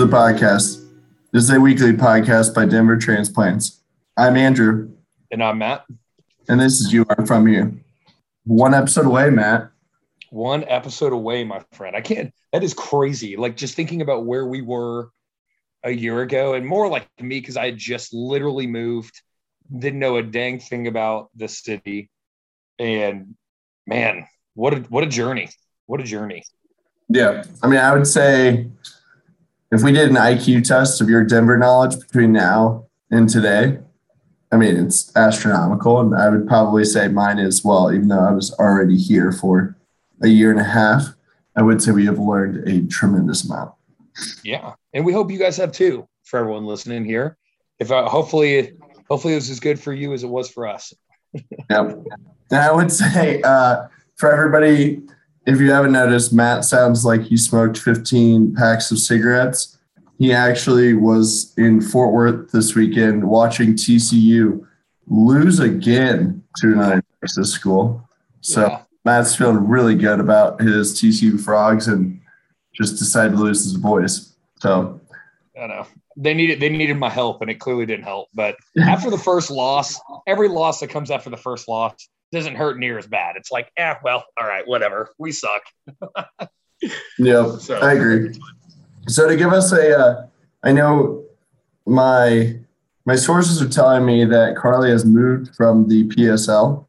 the podcast. This is a weekly podcast by Denver Transplants. I'm Andrew. And I'm Matt. And this is You Are From You. One episode away, Matt. One episode away, my friend. I can't, that is crazy. Like just thinking about where we were a year ago and more like me, because I just literally moved, didn't know a dang thing about the city. And man, what a, what a journey. What a journey. Yeah. I mean, I would say if we did an IQ test of your Denver knowledge between now and today, I mean, it's astronomical. And I would probably say mine as well, even though I was already here for a year and a half. I would say we have learned a tremendous amount. Yeah. And we hope you guys have too, for everyone listening here. If uh, hopefully, hopefully it was as good for you as it was for us. yep. And I would say uh, for everybody if you haven't noticed, Matt sounds like he smoked 15 packs of cigarettes. He actually was in Fort Worth this weekend watching TCU lose again to another Texas school. So yeah. Matt's feeling really good about his TCU frogs and just decided to lose his voice. So I know they needed they needed my help and it clearly didn't help. But after the first loss, every loss that comes after the first loss doesn't hurt near as bad. It's like, eh, well, all right, whatever. We suck. yeah, so. I agree. So to give us a, uh, I know my my sources are telling me that Carly has moved from the PSL.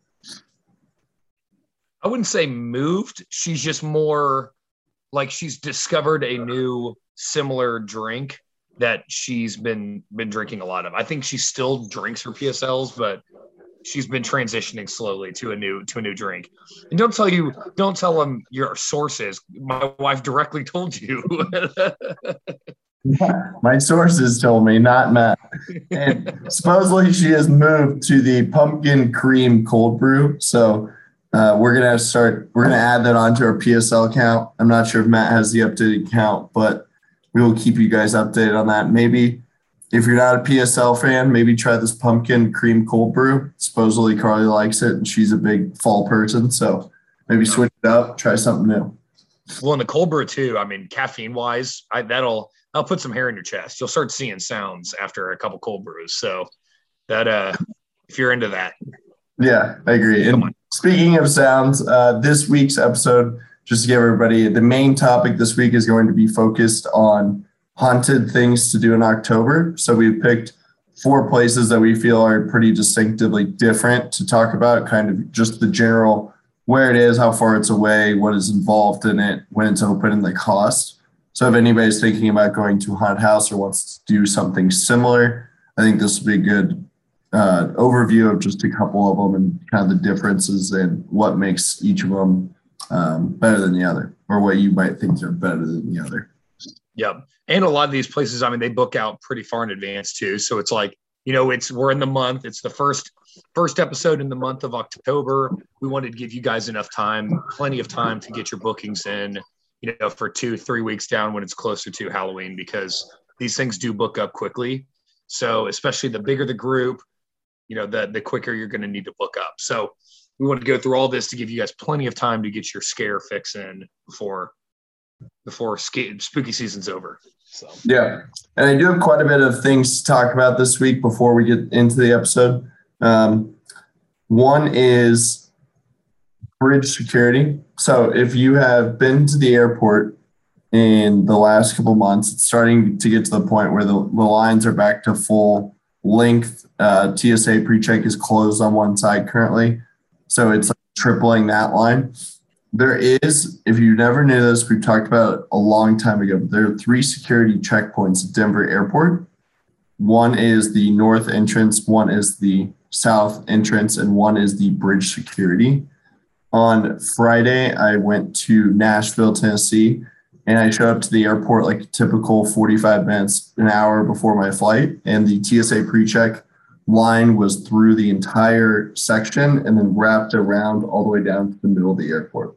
I wouldn't say moved. She's just more like she's discovered a new similar drink that she's been been drinking a lot of. I think she still drinks her PSLs, but she's been transitioning slowly to a new to a new drink. And don't tell you, don't tell them your sources. My wife directly told you. My sources told me, not Matt. And supposedly she has moved to the pumpkin cream cold brew. So uh, we're gonna start. We're gonna add that onto our PSL count. I'm not sure if Matt has the updated count, but we will keep you guys updated on that. Maybe if you're not a PSL fan, maybe try this pumpkin cream cold brew. Supposedly Carly likes it and she's a big fall person. So maybe switch it up, try something new. Well, in the cold brew too, I mean, caffeine wise, I, that'll, I'll put some hair in your chest. You'll start seeing sounds after a couple cold brews. So that, uh, if you're into that. Yeah, I agree. And speaking of sounds, uh, this week's episode, just to give everybody the main topic this week is going to be focused on haunted things to do in October. So we picked four places that we feel are pretty distinctively different to talk about, kind of just the general where it is, how far it's away, what is involved in it, when it's open, and the cost. So if anybody's thinking about going to haunted house or wants to do something similar, I think this would be a good uh, overview of just a couple of them and kind of the differences and what makes each of them um, better than the other, or what you might think they're better than the other. Yep. And a lot of these places, I mean, they book out pretty far in advance too. So it's like, you know, it's we're in the month. It's the first first episode in the month of October. We wanted to give you guys enough time, plenty of time to get your bookings in, you know, for two, three weeks down when it's closer to Halloween because these things do book up quickly. So especially the bigger the group, you know, the the quicker you're going to need to book up. So we want to go through all this to give you guys plenty of time to get your scare fix in before before spooky season's over. So yeah, and I do have quite a bit of things to talk about this week before we get into the episode. Um, one is bridge security. So if you have been to the airport in the last couple months, it's starting to get to the point where the, the lines are back to full length. Uh, TSA pre-check is closed on one side currently, so it's tripling that line. There is, if you never knew this, we've talked about it a long time ago, but there are three security checkpoints at Denver Airport. One is the north entrance, one is the south entrance, and one is the bridge security. On Friday, I went to Nashville, Tennessee, and I showed up to the airport like typical 45 minutes, an hour before my flight, and the TSA pre check line was through the entire section and then wrapped around all the way down to the middle of the airport.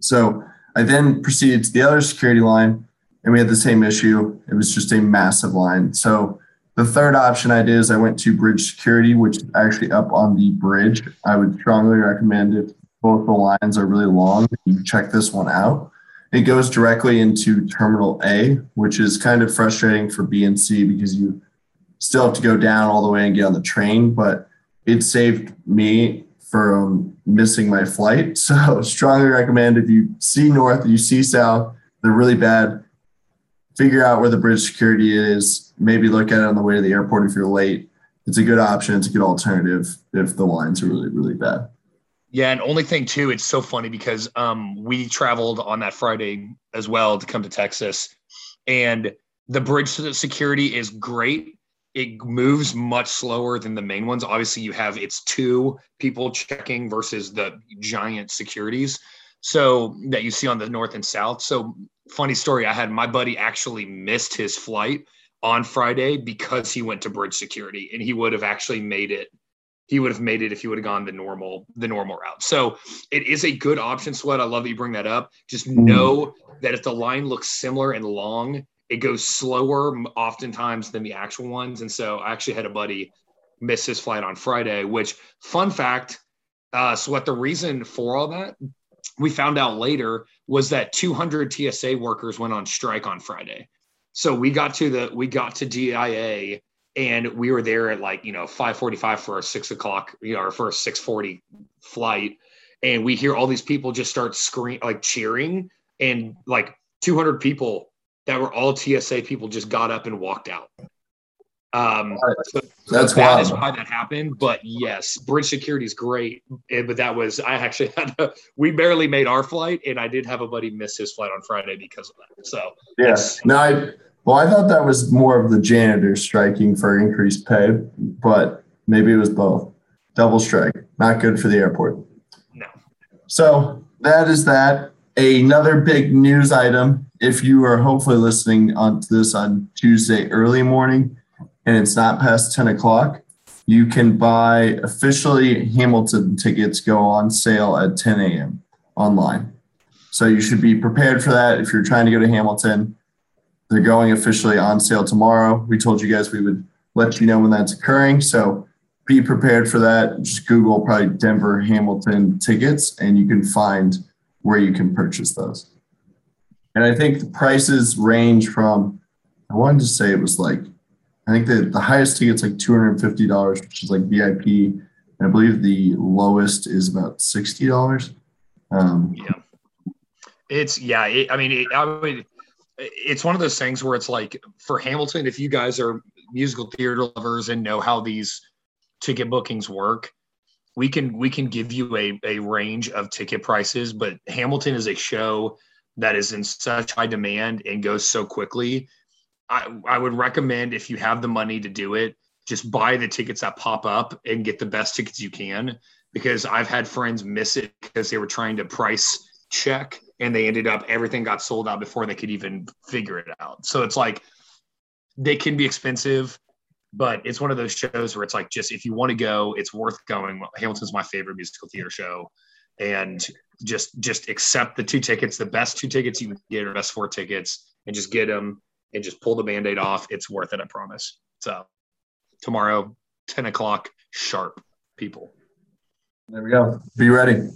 So I then proceeded to the other security line and we had the same issue. It was just a massive line. So the third option I did is I went to bridge security, which is actually up on the bridge. I would strongly recommend if both the lines are really long, you check this one out. it goes directly into Terminal A, which is kind of frustrating for B and C because you still have to go down all the way and get on the train. But it saved me from missing my flight. So strongly recommend if you see north, you see south, they're really bad. Figure out where the bridge security is. Maybe look at it on the way to the airport if you're late. It's a good option. It's a good alternative if the lines are really, really bad. Yeah, and only thing too, it's so funny because um, we traveled on that Friday as well to come to Texas, and the bridge security is great. It moves much slower than the main ones. Obviously, you have it's two people checking versus the giant securities. So that you see on the north and south. So funny story, I had my buddy actually missed his flight on Friday because he went to bridge security, and he would have actually made it he would have made it if he would have gone the normal the normal route. So it is a good option, Sweat. I love that you bring that up. Just mm. know that if the line looks similar and long, it goes slower oftentimes than the actual ones. And so I actually had a buddy miss his flight on Friday. Which fun fact, uh, so what The reason for all that we found out later was that 200 TSA workers went on strike on Friday. So we got to the we got to DIA and we were there at like you know 5:45 for our six o'clock, you know, our first 6:40 flight, and we hear all these people just start screaming, like cheering, and like 200 people that were all TSA people just got up and walked out. Um, so that's that wild. is why that happened. But yes, bridge security is great. Eh, but that was I actually had to, we barely made our flight, and I did have a buddy miss his flight on Friday because of that. So yes, yeah. no, I well, I thought that was more of the janitor striking for increased pay, but maybe it was both. Double strike, not good for the airport. No. So that is that. Another big news item. If you are hopefully listening on to this on Tuesday early morning and it's not past 10 o'clock, you can buy officially Hamilton tickets go on sale at 10 a.m. online. So you should be prepared for that if you're trying to go to Hamilton they're going officially on sale tomorrow. We told you guys we would let you know when that's occurring. So be prepared for that. Just Google probably Denver Hamilton tickets and you can find where you can purchase those. And I think the prices range from, I wanted to say it was like, I think the, the highest ticket's like $250, which is like VIP. And I believe the lowest is about $60. Um, yeah. It's, yeah. It, I mean, it, I mean, it's one of those things where it's like for Hamilton, if you guys are musical theater lovers and know how these ticket bookings work, we can we can give you a, a range of ticket prices. But Hamilton is a show that is in such high demand and goes so quickly. I, I would recommend if you have the money to do it, just buy the tickets that pop up and get the best tickets you can. Because I've had friends miss it because they were trying to price check and they ended up everything got sold out before they could even figure it out. So it's like they can be expensive, but it's one of those shows where it's like just if you want to go, it's worth going. Hamilton's my favorite musical theater show, and just just accept the two tickets, the best two tickets you can get, or best four tickets, and just get them and just pull the band-aid off. It's worth it, I promise. So tomorrow, 10 o'clock sharp, people. There we go. Be ready.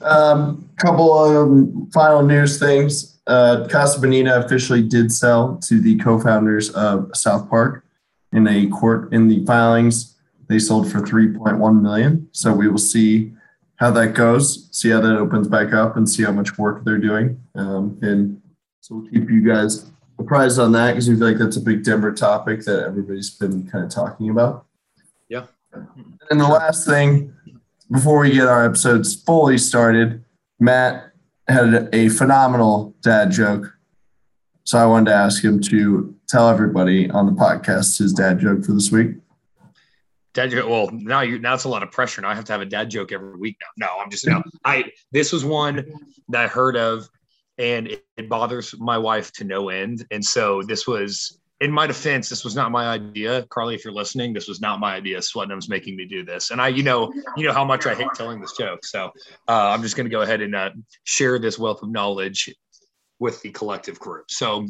Um, couple of final news things. Uh, Casa Bonita officially did sell to the co-founders of South Park in a court in the filings. They sold for 3.1 million. So we will see how that goes, see how that opens back up, and see how much work they're doing. Um, and so we'll keep you guys apprised on that because we feel like that's a big Denver topic that everybody's been kind of talking about. Yeah. And the last thing before we get our episodes fully started, Matt had a phenomenal dad joke. So I wanted to ask him to tell everybody on the podcast his dad joke for this week. Dad joke. Well, now you now it's a lot of pressure. Now I have to have a dad joke every week now. No, I'm just no. I this was one that I heard of, and it, it bothers my wife to no end. And so this was in my defense, this was not my idea, Carly. If you're listening, this was not my idea. Swetnam's making me do this, and I, you know, you know how much I hate telling this joke. So uh, I'm just going to go ahead and uh, share this wealth of knowledge with the collective group. So,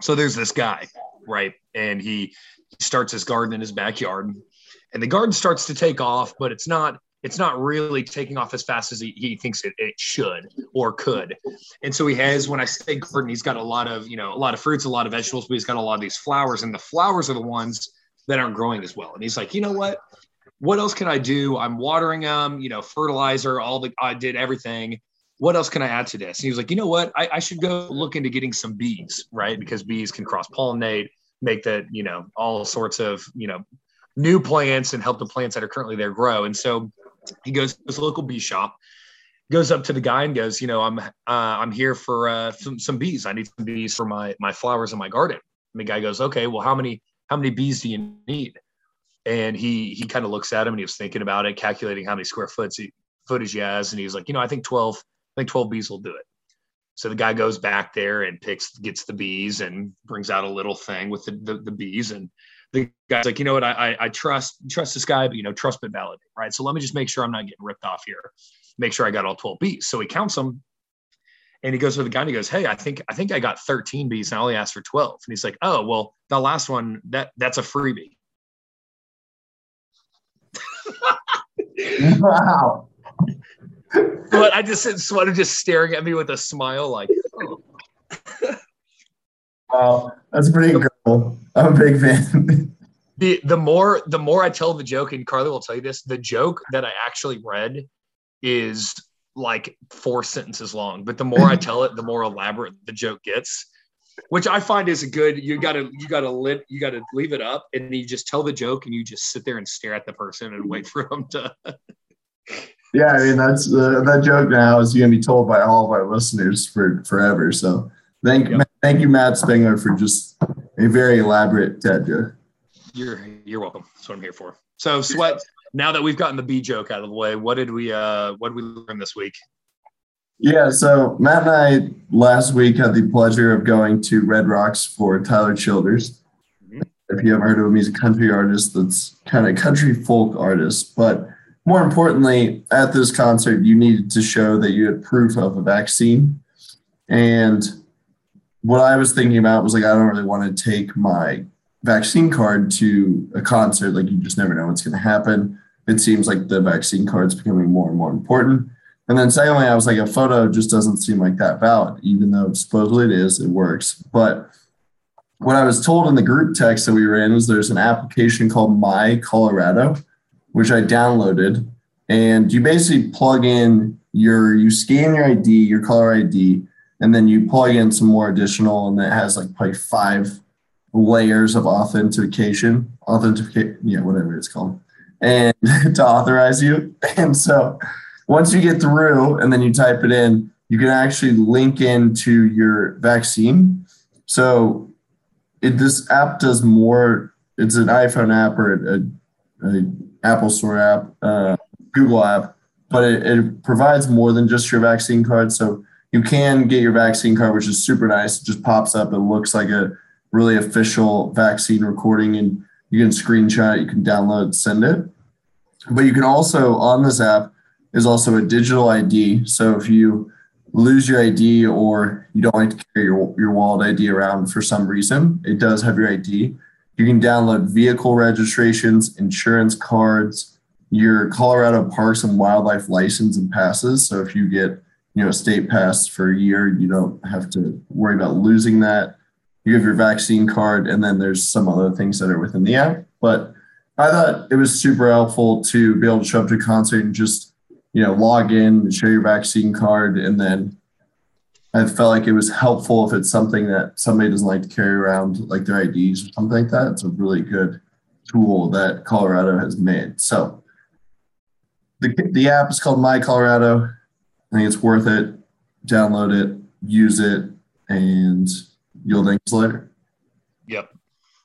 so there's this guy, right, and he starts his garden in his backyard, and the garden starts to take off, but it's not it's not really taking off as fast as he, he thinks it, it should or could. And so he has, when I say garden, he's got a lot of, you know, a lot of fruits, a lot of vegetables, but he's got a lot of these flowers and the flowers are the ones that aren't growing as well. And he's like, you know what? What else can I do? I'm watering them, you know, fertilizer, all the, I did everything. What else can I add to this? And he was like, you know what? I, I should go look into getting some bees, right? Because bees can cross pollinate, make that, you know, all sorts of, you know, new plants and help the plants that are currently there grow. And so he goes to his local bee shop, goes up to the guy and goes, you know, I'm uh, I'm here for uh, some some bees. I need some bees for my my flowers in my garden. And the guy goes, okay, well, how many how many bees do you need? And he he kind of looks at him and he was thinking about it, calculating how many square foot footage he has, and he's like, you know, I think twelve, I think twelve bees will do it. So the guy goes back there and picks, gets the bees and brings out a little thing with the, the, the bees and the guy's like, you know what, I, I, I trust trust this guy, but you know, trust but validate, right? So let me just make sure I'm not getting ripped off here. Make sure I got all 12 bees. So he counts them and he goes to the guy and he goes, Hey, I think I think I got 13 bees and I only asked for 12. And he's like, Oh, well, the last one, that that's a freebie. wow. but I just sort of just staring at me with a smile, like, oh. Wow, that's pretty incredible. I'm a big fan. the the more the more I tell the joke, and Carly will tell you this, the joke that I actually read is like four sentences long. But the more I tell it, the more elaborate the joke gets. Which I find is a good. You gotta you gotta lit you gotta leave it up, and you just tell the joke, and you just sit there and stare at the person and wait for them to. yeah, I mean that's uh, that joke now is going to be told by all of our listeners for forever. So thank yep. thank you, Matt Spengler, for just a very elaborate dad joke. You're you're welcome. That's what I'm here for. So sweat. now that we've gotten the B joke out of the way, what did we uh what did we learn this week? Yeah, so Matt and I last week had the pleasure of going to Red Rocks for Tyler Childers. Mm-hmm. If you haven't heard of him, he's a country artist that's kind of country folk artist. But more importantly, at this concert, you needed to show that you had proof of a vaccine. And what I was thinking about was like, I don't really want to take my vaccine card to a concert. Like, you just never know what's going to happen. It seems like the vaccine card's becoming more and more important. And then, secondly, I was like, a photo just doesn't seem like that valid, even though supposedly it is, it works. But what I was told in the group text that we were in was there's an application called My Colorado, which I downloaded. And you basically plug in your, you scan your ID, your caller ID, and then you plug in some more additional, and it has like probably five layers of authentication, authenticate, yeah, whatever it's called, and to authorize you. And so once you get through and then you type it in, you can actually link into your vaccine. So it, this app does more. It's an iPhone app or a, a Apple Store app, uh, Google app, but it, it provides more than just your vaccine card. So you can get your vaccine card, which is super nice. It just pops up. It looks like a really official vaccine recording, and you can screenshot it, you can download, send it. But you can also, on this app, is also a digital ID. So if you lose your ID or you don't like to carry your, your wallet ID around for some reason, it does have your ID. You can download vehicle registrations, insurance cards, your Colorado Parks and Wildlife license and passes. So if you get you know, state pass for a year. You don't have to worry about losing that. You have your vaccine card, and then there's some other things that are within the app. But I thought it was super helpful to be able to show up to a concert and just, you know, log in, and show your vaccine card, and then I felt like it was helpful if it's something that somebody doesn't like to carry around, like their IDs or something like that. It's a really good tool that Colorado has made. So the, the app is called My Colorado. I think it's worth it. Download it, use it, and you'll thank us later. Yep.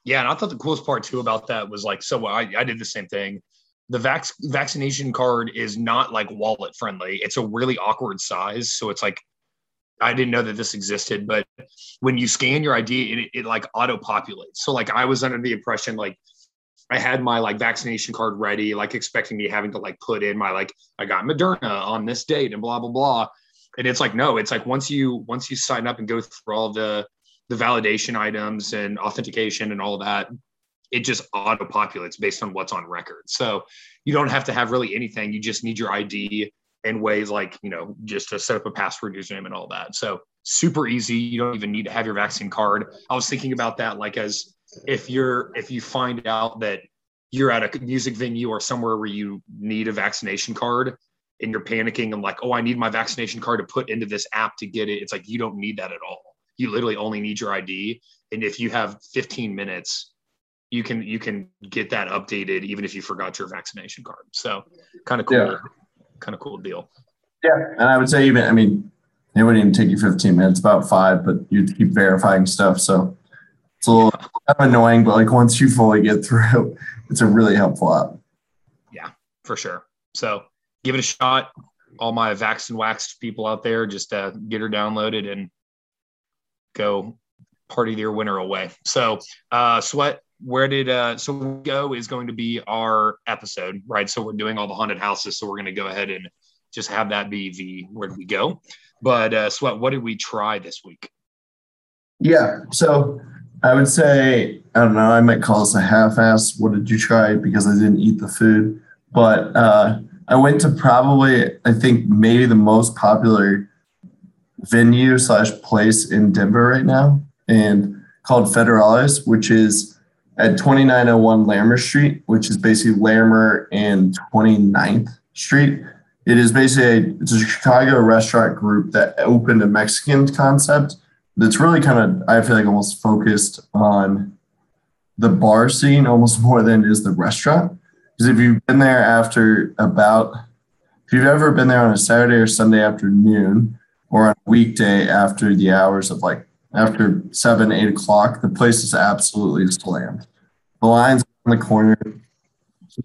Yeah, and I thought the coolest part too about that was like, so I, I did the same thing. The vac- vaccination card is not like wallet friendly. It's a really awkward size, so it's like I didn't know that this existed, but when you scan your ID, it, it like auto populates. So like I was under the impression like I had my like vaccination card ready, like expecting me having to like put in my like I got Moderna on this date and blah blah blah. And it's like no, it's like once you once you sign up and go through all the the validation items and authentication and all that, it just auto populates based on what's on record. So you don't have to have really anything. You just need your ID and ways like, you know, just to set up a password username and all that. So super easy. You don't even need to have your vaccine card. I was thinking about that like as if you're if you find out that you're at a music venue or somewhere where you need a vaccination card and you're panicking and like, oh, I need my vaccination card to put into this app to get it. It's like you don't need that at all. You literally only need your ID. And if you have 15 minutes, you can you can get that updated even if you forgot your vaccination card. So kind of cool, yeah. kind of cool deal. Yeah. And I would say even I mean, it wouldn't even take you 15 minutes, about five, but you'd keep verifying stuff. So it's a little kind of annoying, but like once you fully get through, it's a really helpful app. Yeah, for sure. So give it a shot. All my vax and waxed people out there, just uh, get her downloaded and go party your winter away. So, uh, sweat. Where did uh, so go is going to be our episode, right? So we're doing all the haunted houses. So we're going to go ahead and just have that be the where did we go? But uh, sweat. What did we try this week? Yeah. So I would say I don't know. I might call this a half-ass. What did you try? Because I didn't eat the food, but uh, I went to probably, I think, maybe the most popular venue slash place in Denver right now, and called Federales, which is at 2901 Larimer Street, which is basically Larimer and 29th Street. It is basically a, it's a Chicago restaurant group that opened a Mexican concept that's really kind of I feel like almost focused on the bar scene almost more than is the restaurant. Because if you've been there after about, if you've ever been there on a Saturday or Sunday afternoon or on a weekday after the hours of like after seven, eight o'clock, the place is absolutely slammed. The lines on the corner,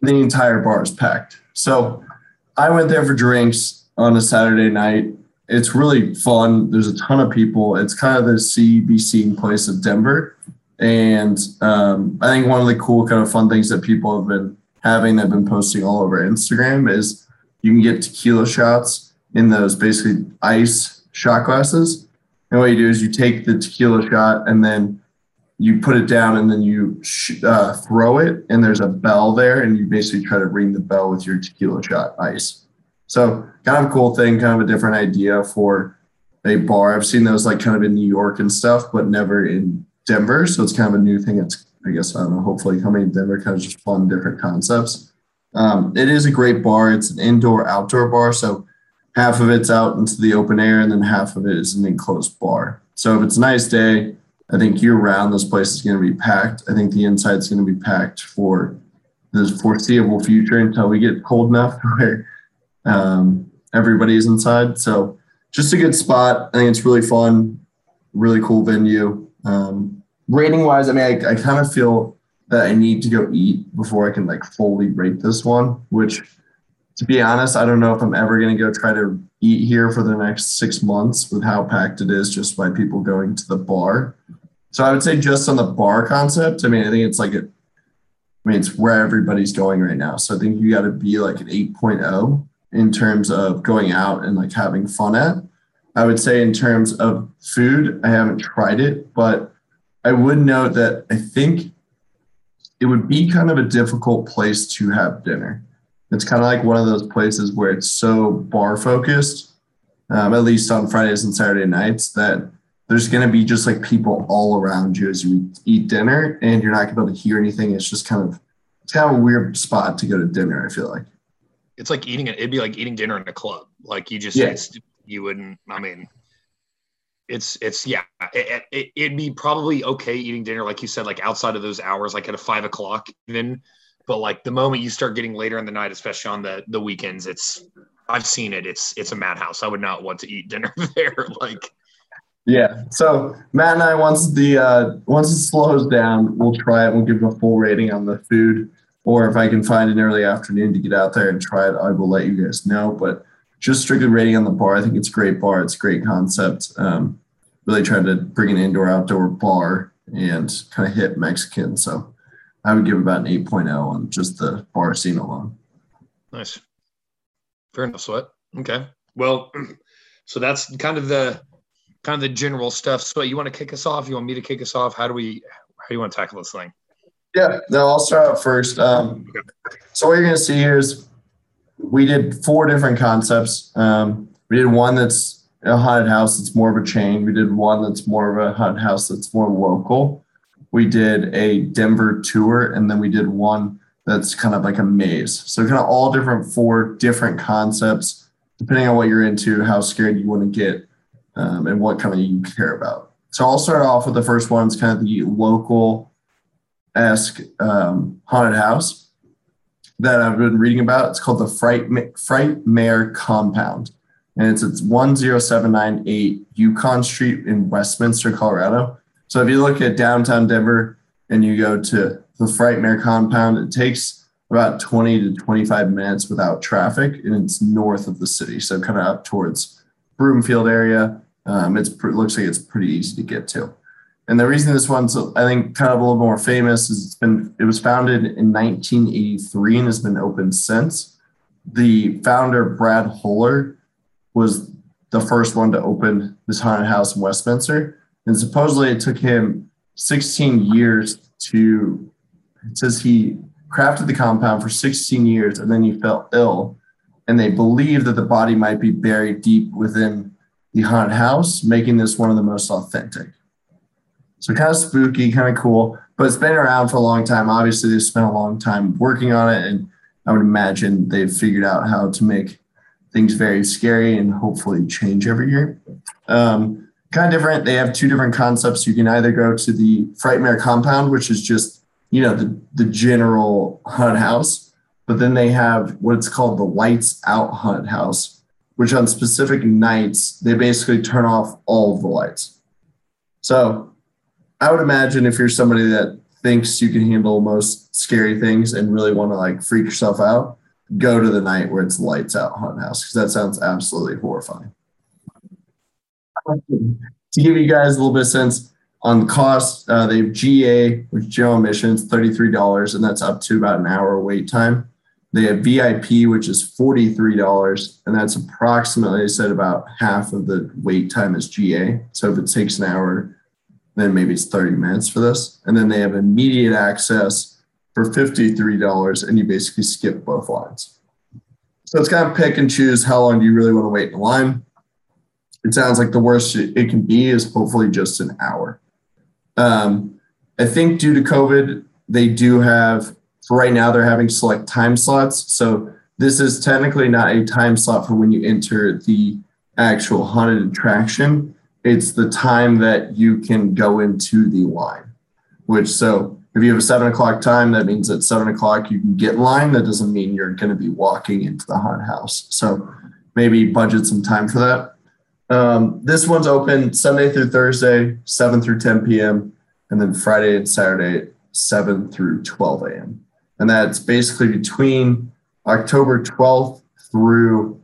the entire bar is packed. So I went there for drinks on a Saturday night. It's really fun. There's a ton of people. It's kind of the CBC place of Denver. And um, I think one of the cool kind of fun things that people have been having that I've been posting all over Instagram is you can get tequila shots in those basically ice shot glasses. And what you do is you take the tequila shot and then you put it down and then you sh- uh, throw it, and there's a bell there, and you basically try to ring the bell with your tequila shot ice. So, kind of cool thing, kind of a different idea for a bar. I've seen those like kind of in New York and stuff, but never in Denver. So, it's kind of a new thing It's I guess I don't know. Hopefully, coming to Denver kind of just fun, different concepts. Um, it is a great bar. It's an indoor outdoor bar, so half of it's out into the open air, and then half of it is an enclosed bar. So if it's a nice day, I think year round this place is going to be packed. I think the inside is going to be packed for the foreseeable future until we get cold enough where um, everybody's inside. So just a good spot. I think it's really fun, really cool venue. Um, rating wise, I mean, I, I kind of feel that I need to go eat before I can like fully rate this one, which to be honest, I don't know if I'm ever going to go try to eat here for the next six months with how packed it is just by people going to the bar. So I would say just on the bar concept, I mean, I think it's like a, I mean, it's where everybody's going right now. So I think you got to be like an 8.0 in terms of going out and like having fun at. I would say in terms of food, I haven't tried it, but I would note that I think it would be kind of a difficult place to have dinner. It's kind of like one of those places where it's so bar focused, um, at least on Fridays and Saturday nights, that there's going to be just like people all around you as you eat dinner, and you're not going to be able to hear anything. It's just kind of it's kind of a weird spot to go to dinner. I feel like it's like eating it. It'd be like eating dinner in a club. Like you just yeah. you wouldn't. I mean, it's it's yeah it, it, it'd be probably okay eating dinner like you said like outside of those hours like at a five o'clock even but like the moment you start getting later in the night especially on the the weekends it's i've seen it it's it's a madhouse i would not want to eat dinner there like yeah so matt and i once the uh once it slows down we'll try it we'll give a full rating on the food or if i can find an early afternoon to get out there and try it i will let you guys know but just strictly rating on the bar, I think it's a great bar. It's a great concept. Um, really trying to bring an indoor outdoor bar and kind of hit Mexican. So I would give about an 8.0 on just the bar scene alone. Nice. Fair enough, Sweat. Okay. Well, so that's kind of the kind of the general stuff. So you want to kick us off? You want me to kick us off? How do we how do you want to tackle this thing? Yeah, no, I'll start out first. Um, so what you're going to see here is we did four different concepts. Um, we did one that's a haunted house that's more of a chain. We did one that's more of a haunted house that's more local. We did a Denver tour, and then we did one that's kind of like a maze. So kind of all different four different concepts, depending on what you're into, how scared you want to get, um, and what kind of you care about. So I'll start off with the first one. It's kind of the local esque um, haunted house that I've been reading about. It's called the Fright Frightmare Compound, and it's it's one zero seven nine eight Yukon Street in Westminster, Colorado. So if you look at downtown Denver and you go to the Frightmare Compound, it takes about 20 to 25 minutes without traffic, and it's north of the city, so kind of up towards Broomfield area. Um, it looks like it's pretty easy to get to. And the reason this one's I think kind of a little more famous is it's been it was founded in 1983 and has been open since. The founder Brad Holler was the first one to open this haunted house in Westminster, and supposedly it took him 16 years to. It says he crafted the compound for 16 years and then he fell ill, and they believe that the body might be buried deep within the haunted house, making this one of the most authentic. So kind of spooky, kind of cool, but it's been around for a long time. Obviously, they've spent a long time working on it, and I would imagine they've figured out how to make things very scary and hopefully change every year. Um, kind of different. They have two different concepts. You can either go to the Frightmare Compound, which is just you know the the general hunt house, but then they have what's called the Lights Out Hunt House, which on specific nights they basically turn off all of the lights. So I would imagine if you're somebody that thinks you can handle most scary things and really want to like freak yourself out, go to the night where it's lights out haunted house because that sounds absolutely horrifying. To give you guys a little bit of sense on the cost, uh, they have GA, which general admissions, $33, and that's up to about an hour wait time. They have VIP, which is $43, and that's approximately, I said, about half of the wait time is GA. So if it takes an hour, then maybe it's 30 minutes for this. And then they have immediate access for $53 and you basically skip both lines. So it's kind of pick and choose how long do you really want to wait in line. It sounds like the worst it can be is hopefully just an hour. Um, I think due to COVID, they do have, for right now, they're having select time slots. So this is technically not a time slot for when you enter the actual haunted attraction it's the time that you can go into the line. Which so if you have a seven o'clock time, that means at seven o'clock you can get in line. That doesn't mean you're going to be walking into the haunted house. So maybe budget some time for that. Um, this one's open Sunday through Thursday, 7 through 10 p.m., and then Friday and Saturday, 7 through 12 a.m. And that's basically between October 12th through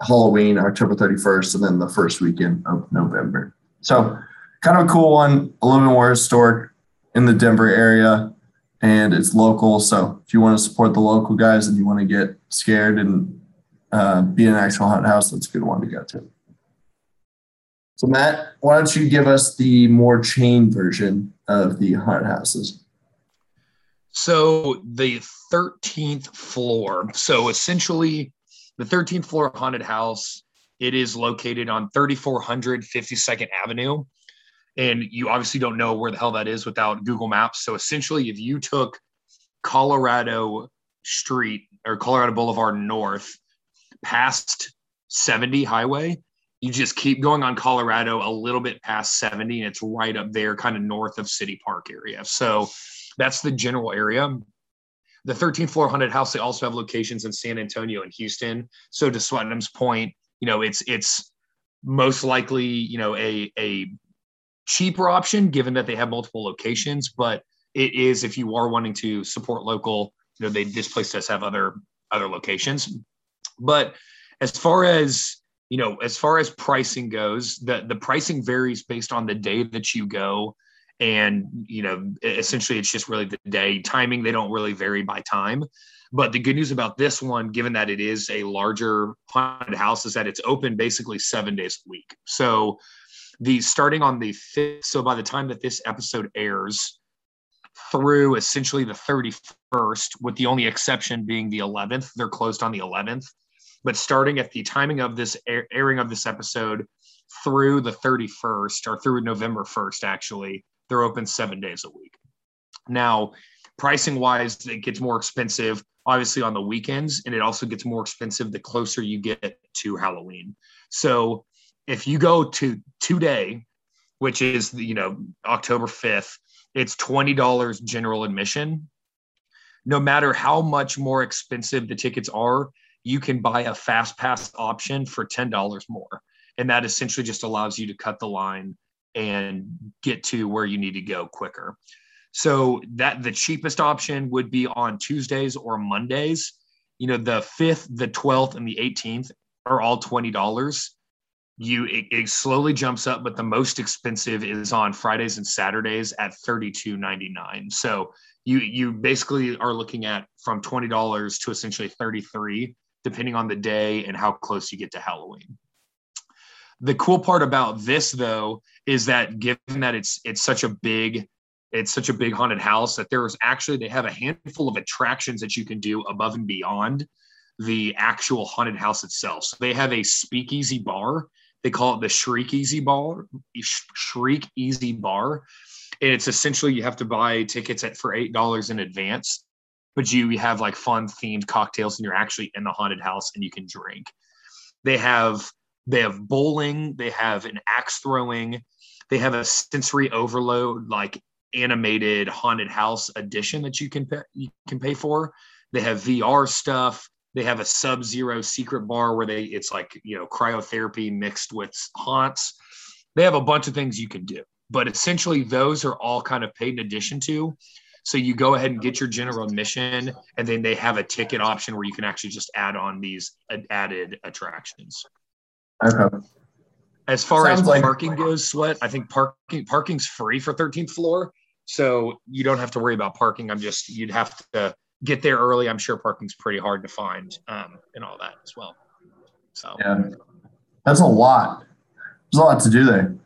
Halloween, October 31st, and then the first weekend of November. So, kind of a cool one, a little bit more historic in the Denver area, and it's local. So, if you want to support the local guys and you want to get scared and uh, be an actual haunted house, that's a good one to go to. So, Matt, why don't you give us the more chain version of the haunted houses? So, the 13th floor. So, essentially, the 13th floor haunted house. It is located on 3400 52nd Avenue. And you obviously don't know where the hell that is without Google Maps. So essentially, if you took Colorado Street or Colorado Boulevard North past 70 Highway, you just keep going on Colorado a little bit past 70, and it's right up there, kind of north of City Park area. So that's the general area the 13th floor haunted house they also have locations in san antonio and houston. So to swetnam's point you know it's it's most likely you know a a cheaper option given that they have multiple locations but it is if you are wanting to support local you know they this place does have other other locations. But as far as you know as far as pricing goes the the pricing varies based on the day that you go and you know essentially it's just really the day timing they don't really vary by time but the good news about this one given that it is a larger haunted house is that it's open basically seven days a week so the starting on the fifth so by the time that this episode airs through essentially the 31st, with the only exception being the 11th. They're closed on the 11th. But starting at the timing of this air, airing of this episode through the 31st or through November 1st, actually, they're open seven days a week. Now, pricing wise, it gets more expensive obviously on the weekends, and it also gets more expensive the closer you get to Halloween. So if you go to today, which is you know October 5th, it's $20 general admission. No matter how much more expensive the tickets are, you can buy a fast pass option for $10 more. And that essentially just allows you to cut the line and get to where you need to go quicker. So that the cheapest option would be on Tuesdays or Mondays. You know, the 5th, the 12th, and the 18th are all $20 you it, it, slowly jumps up but the most expensive is on fridays and saturdays at 32.99 so you you basically are looking at from $20 to essentially 33 depending on the day and how close you get to halloween the cool part about this though is that given that it's it's such a big it's such a big haunted house that there's actually they have a handful of attractions that you can do above and beyond the actual haunted house itself. So they have a speakeasy bar they call it the Shriek Easy Bar. Shriek Easy Bar. And it's essentially you have to buy tickets at for eight dollars in advance, but you have like fun themed cocktails and you're actually in the haunted house and you can drink. They have they have bowling, they have an axe throwing, they have a sensory overload like animated haunted house edition that you can pay, you can pay for. They have VR stuff. They have a sub-zero secret bar where they it's like you know cryotherapy mixed with haunts. They have a bunch of things you can do, but essentially those are all kind of paid in addition to. So you go ahead and get your general admission, and then they have a ticket option where you can actually just add on these added attractions. Okay. As far Sounds as like- parking goes, sweat, I think parking parking's free for 13th floor, so you don't have to worry about parking. I'm just you'd have to get there early. I'm sure parking's pretty hard to find um, and all that as well. So yeah, that's a lot. There's a lot to do there.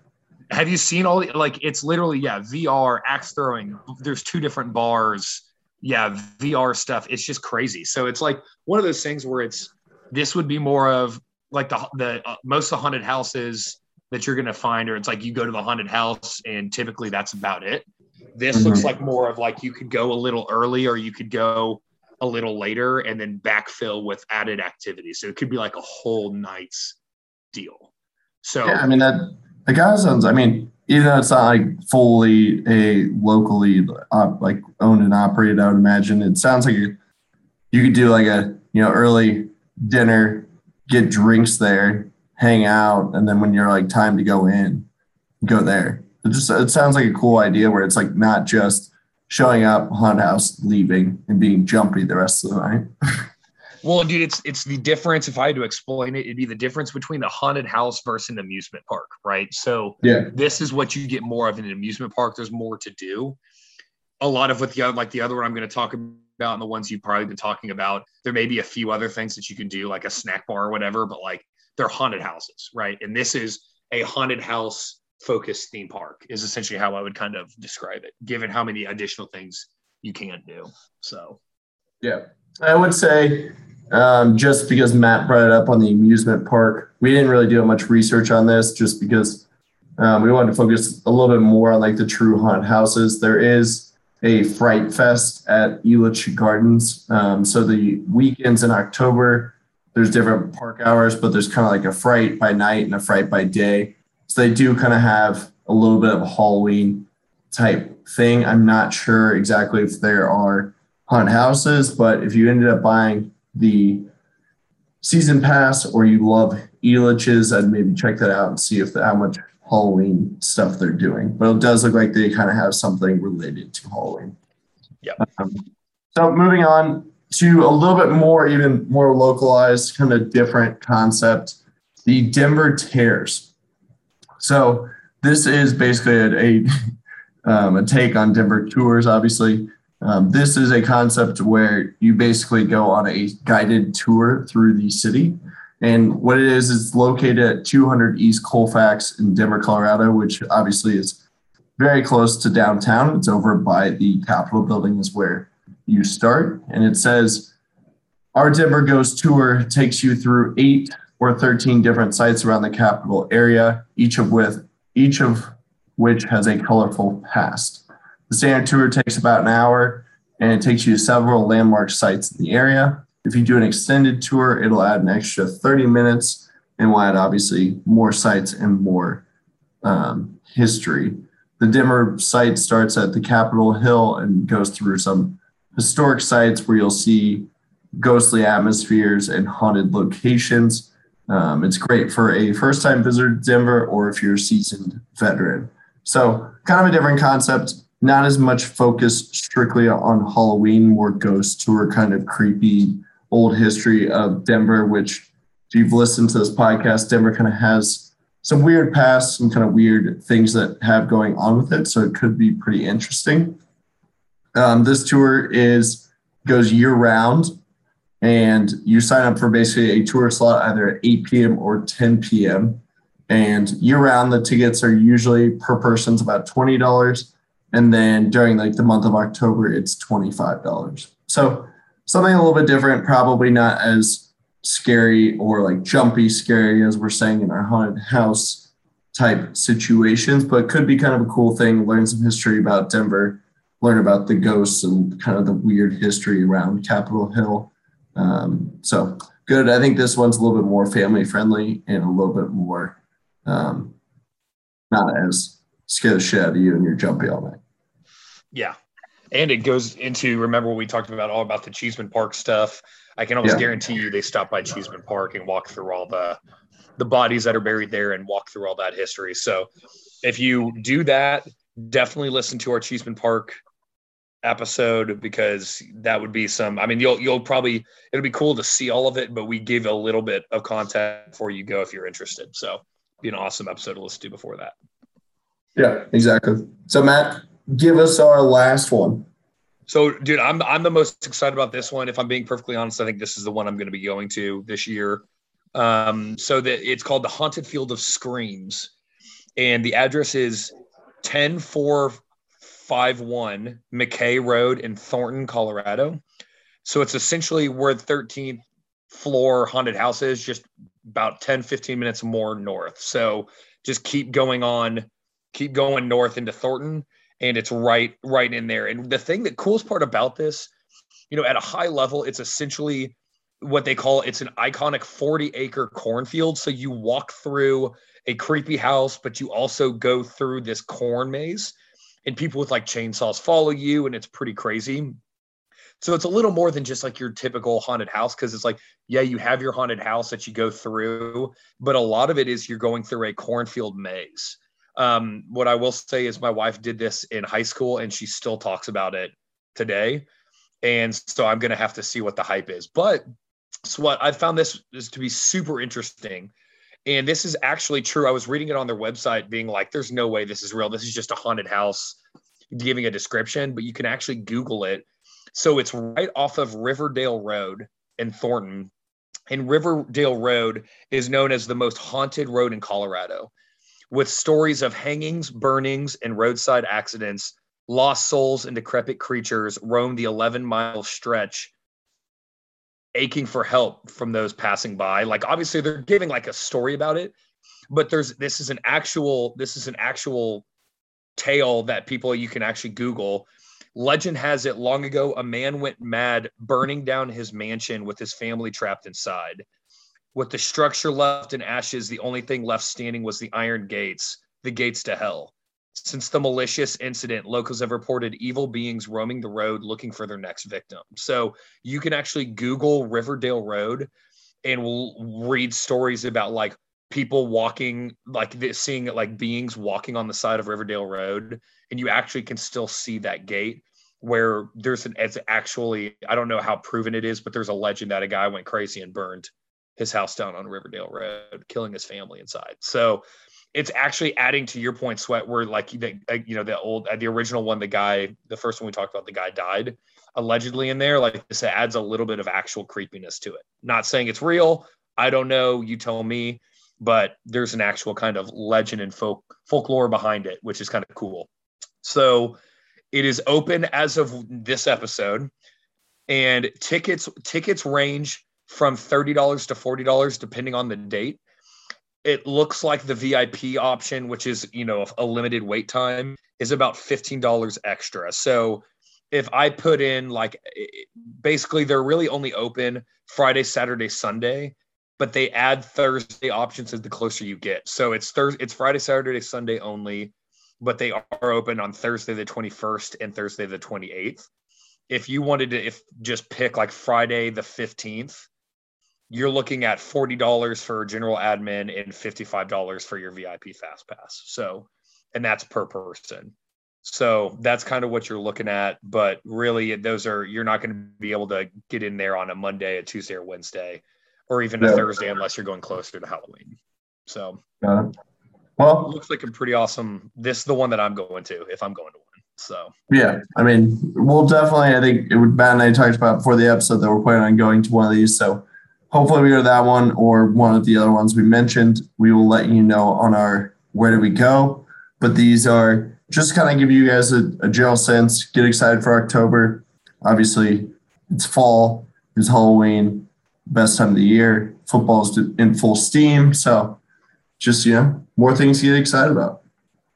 Have you seen all the, like it's literally yeah VR axe throwing. There's two different bars. Yeah, VR stuff. It's just crazy. So it's like one of those things where it's this would be more of like the the uh, most of the haunted houses that you're gonna find, or it's like you go to the haunted house and typically that's about it. This mm-hmm. looks like more of like you could go a little early or you could go a little later and then backfill with added activities. So it could be like a whole night's deal. So yeah, I mean that the guy sounds. I mean, even though it's not like fully a locally uh, like owned and operated, I would imagine it sounds like you, you could do like a you know early dinner, get drinks there, hang out, and then when you're like time to go in, go there. It just it sounds like a cool idea where it's like not just showing up, haunted house, leaving, and being jumpy the rest of the night. well, dude, it's it's the difference. If I had to explain it, it'd be the difference between the haunted house versus an amusement park, right? So yeah, this is what you get more of in an amusement park. There's more to do. A lot of what the other, like the other one I'm going to talk about, and the ones you've probably been talking about, there may be a few other things that you can do, like a snack bar or whatever, but like they're haunted houses, right? And this is a haunted house focused theme park is essentially how I would kind of describe it, given how many additional things you can do. So, yeah, I would say um, just because Matt brought it up on the amusement park, we didn't really do much research on this just because um, we wanted to focus a little bit more on like the true haunted houses. There is a Fright Fest at Elitch Gardens. Um, so the weekends in October, there's different park hours, but there's kind of like a fright by night and a fright by day. So they do kind of have a little bit of a Halloween type thing. I'm not sure exactly if there are haunted houses, but if you ended up buying the season pass or you love Elitch's, I'd maybe check that out and see if the, how much Halloween stuff they're doing. But it does look like they kind of have something related to Halloween. Yeah. Um, so moving on to a little bit more, even more localized, kind of different concept, the Denver Tears. So this is basically a, a, um, a take on Denver tours, obviously. Um, this is a concept where you basically go on a guided tour through the city. And what it is, is located at 200 East Colfax in Denver, Colorado, which obviously is very close to downtown. It's over by the Capitol building, is where you start. And it says, Our Denver Ghost Tour takes you through eight or 13 different sites around the Capitol area, each of with each of which has a colorful past. The standard tour takes about an hour and it takes you to several landmark sites in the area. If you do an extended tour, it'll add an extra 30 minutes and will add obviously more sites and more um, history. The Denver site starts at the Capitol Hill and goes through some historic sites where you'll see ghostly atmospheres and haunted locations. Um, it's great for a first time visitor to Denver or if you're a seasoned veteran. So, kind of a different concept, not as much focus strictly on Halloween, more ghost tour, kind of creepy old history of Denver, which if you've listened to this podcast, Denver kind of has some weird past, some kind of weird things that have going on with it. So it could be pretty interesting. Um, this tour is goes year round, and you sign up for basically a tour slot either at 8 p.m. or 10 p.m. And year round, the tickets are usually per person's about twenty dollars, and then during like the month of October, it's twenty five dollars. So something a little bit different, probably not as scary or like jumpy scary as we're saying in our haunted house type situations, but could be kind of a cool thing. Learn some history about Denver, learn about the ghosts and kind of the weird history around Capitol Hill. Um, so good. I think this one's a little bit more family friendly and a little bit more um, not as scare the shit out of you and you're jumpy all night. Yeah. And it goes into remember what we talked about all about the Cheesman Park stuff. I can almost yeah. guarantee you they stop by Cheesman Park and walk through all the the bodies that are buried there and walk through all that history. So if you do that, definitely listen to our Cheesman Park episode because that would be some I mean you'll you'll probably it'll be cool to see all of it, but we give a little bit of content before you go if you're interested. So be an awesome episode to listen to before that. Yeah, exactly. So Matt, give us our last one. So, dude, I'm I'm the most excited about this one. If I'm being perfectly honest, I think this is the one I'm going to be going to this year. Um, so that it's called the Haunted Field of Screams, and the address is 10451 McKay Road in Thornton, Colorado. So it's essentially where the 13th floor haunted house is, just about 10, 15 minutes more north. So just keep going on, keep going north into Thornton and it's right right in there. And the thing the coolest part about this, you know, at a high level, it's essentially what they call it's an iconic 40 acre cornfield. So you walk through a creepy house, but you also go through this corn maze, and people with like chainsaws follow you, and it's pretty crazy. So it's a little more than just like your typical haunted house because it's like, yeah, you have your haunted house that you go through, but a lot of it is you're going through a cornfield maze. Um, what I will say is my wife did this in high school and she still talks about it today. And so I'm going to have to see what the hype is. But so what I found this is to be super interesting. And this is actually true. I was reading it on their website, being like, there's no way this is real. This is just a haunted house, giving a description, but you can actually Google it. So it's right off of Riverdale Road in Thornton. And Riverdale Road is known as the most haunted road in Colorado with stories of hangings, burnings, and roadside accidents. Lost souls and decrepit creatures roam the 11 mile stretch, aching for help from those passing by. Like, obviously, they're giving like a story about it, but there's this is an actual this is an actual tale that people you can actually Google. Legend has it long ago, a man went mad, burning down his mansion with his family trapped inside. With the structure left in ashes, the only thing left standing was the iron gates, the gates to hell. Since the malicious incident, locals have reported evil beings roaming the road looking for their next victim. So you can actually Google Riverdale Road and we'll read stories about like people walking, like seeing like beings walking on the side of Riverdale Road. And you actually can still see that gate where there's an, it's actually, I don't know how proven it is, but there's a legend that a guy went crazy and burned his house down on Riverdale Road, killing his family inside. So it's actually adding to your point, Sweat, where like the uh, you know the old uh, the original one, the guy, the first one we talked about, the guy died allegedly in there. Like this adds a little bit of actual creepiness to it. Not saying it's real. I don't know. You tell me. But there's an actual kind of legend and folk folklore behind it, which is kind of cool. So it is open as of this episode, and tickets tickets range from thirty dollars to forty dollars depending on the date. It looks like the VIP option, which is you know a limited wait time, is about fifteen dollars extra. So if I put in like basically they're really only open Friday, Saturday, Sunday, but they add Thursday options as the closer you get. So it's Thursday, it's Friday, Saturday, Sunday only, but they are open on Thursday the 21st and Thursday the 28th. If you wanted to if just pick like Friday the 15th, you're looking at $40 for general admin and $55 for your VIP fast pass. So, and that's per person. So that's kind of what you're looking at. But really, those are, you're not going to be able to get in there on a Monday, a Tuesday, or Wednesday, or even a Thursday unless you're going closer to Halloween. So, well, looks like a pretty awesome. This is the one that I'm going to if I'm going to one. So, yeah, I mean, we'll definitely, I think it would, Matt and I talked about before the episode that we're planning on going to one of these. So, hopefully, we go to that one or one of the other ones we mentioned. We will let you know on our where do we go. But these are just kind of give you guys a, a general sense. Get excited for October. Obviously, it's fall, it's Halloween, best time of the year. Football's in full steam. So just, you know, more things to get excited about.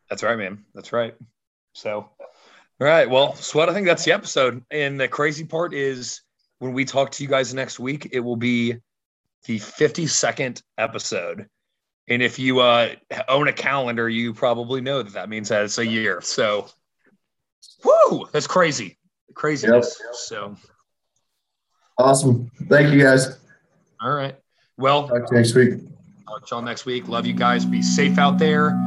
That's right, man. That's right. So, all right. Well, Sweat, I think that's the episode. And the crazy part is when we talk to you guys next week, it will be the 52nd episode. And if you uh, own a calendar, you probably know that that means that it's a year. So, whoo, that's crazy, craziness. Yep. So, awesome. Thank you, guys. All right. Well, talk to you next week. Talk to y'all next week. Love you guys. Be safe out there.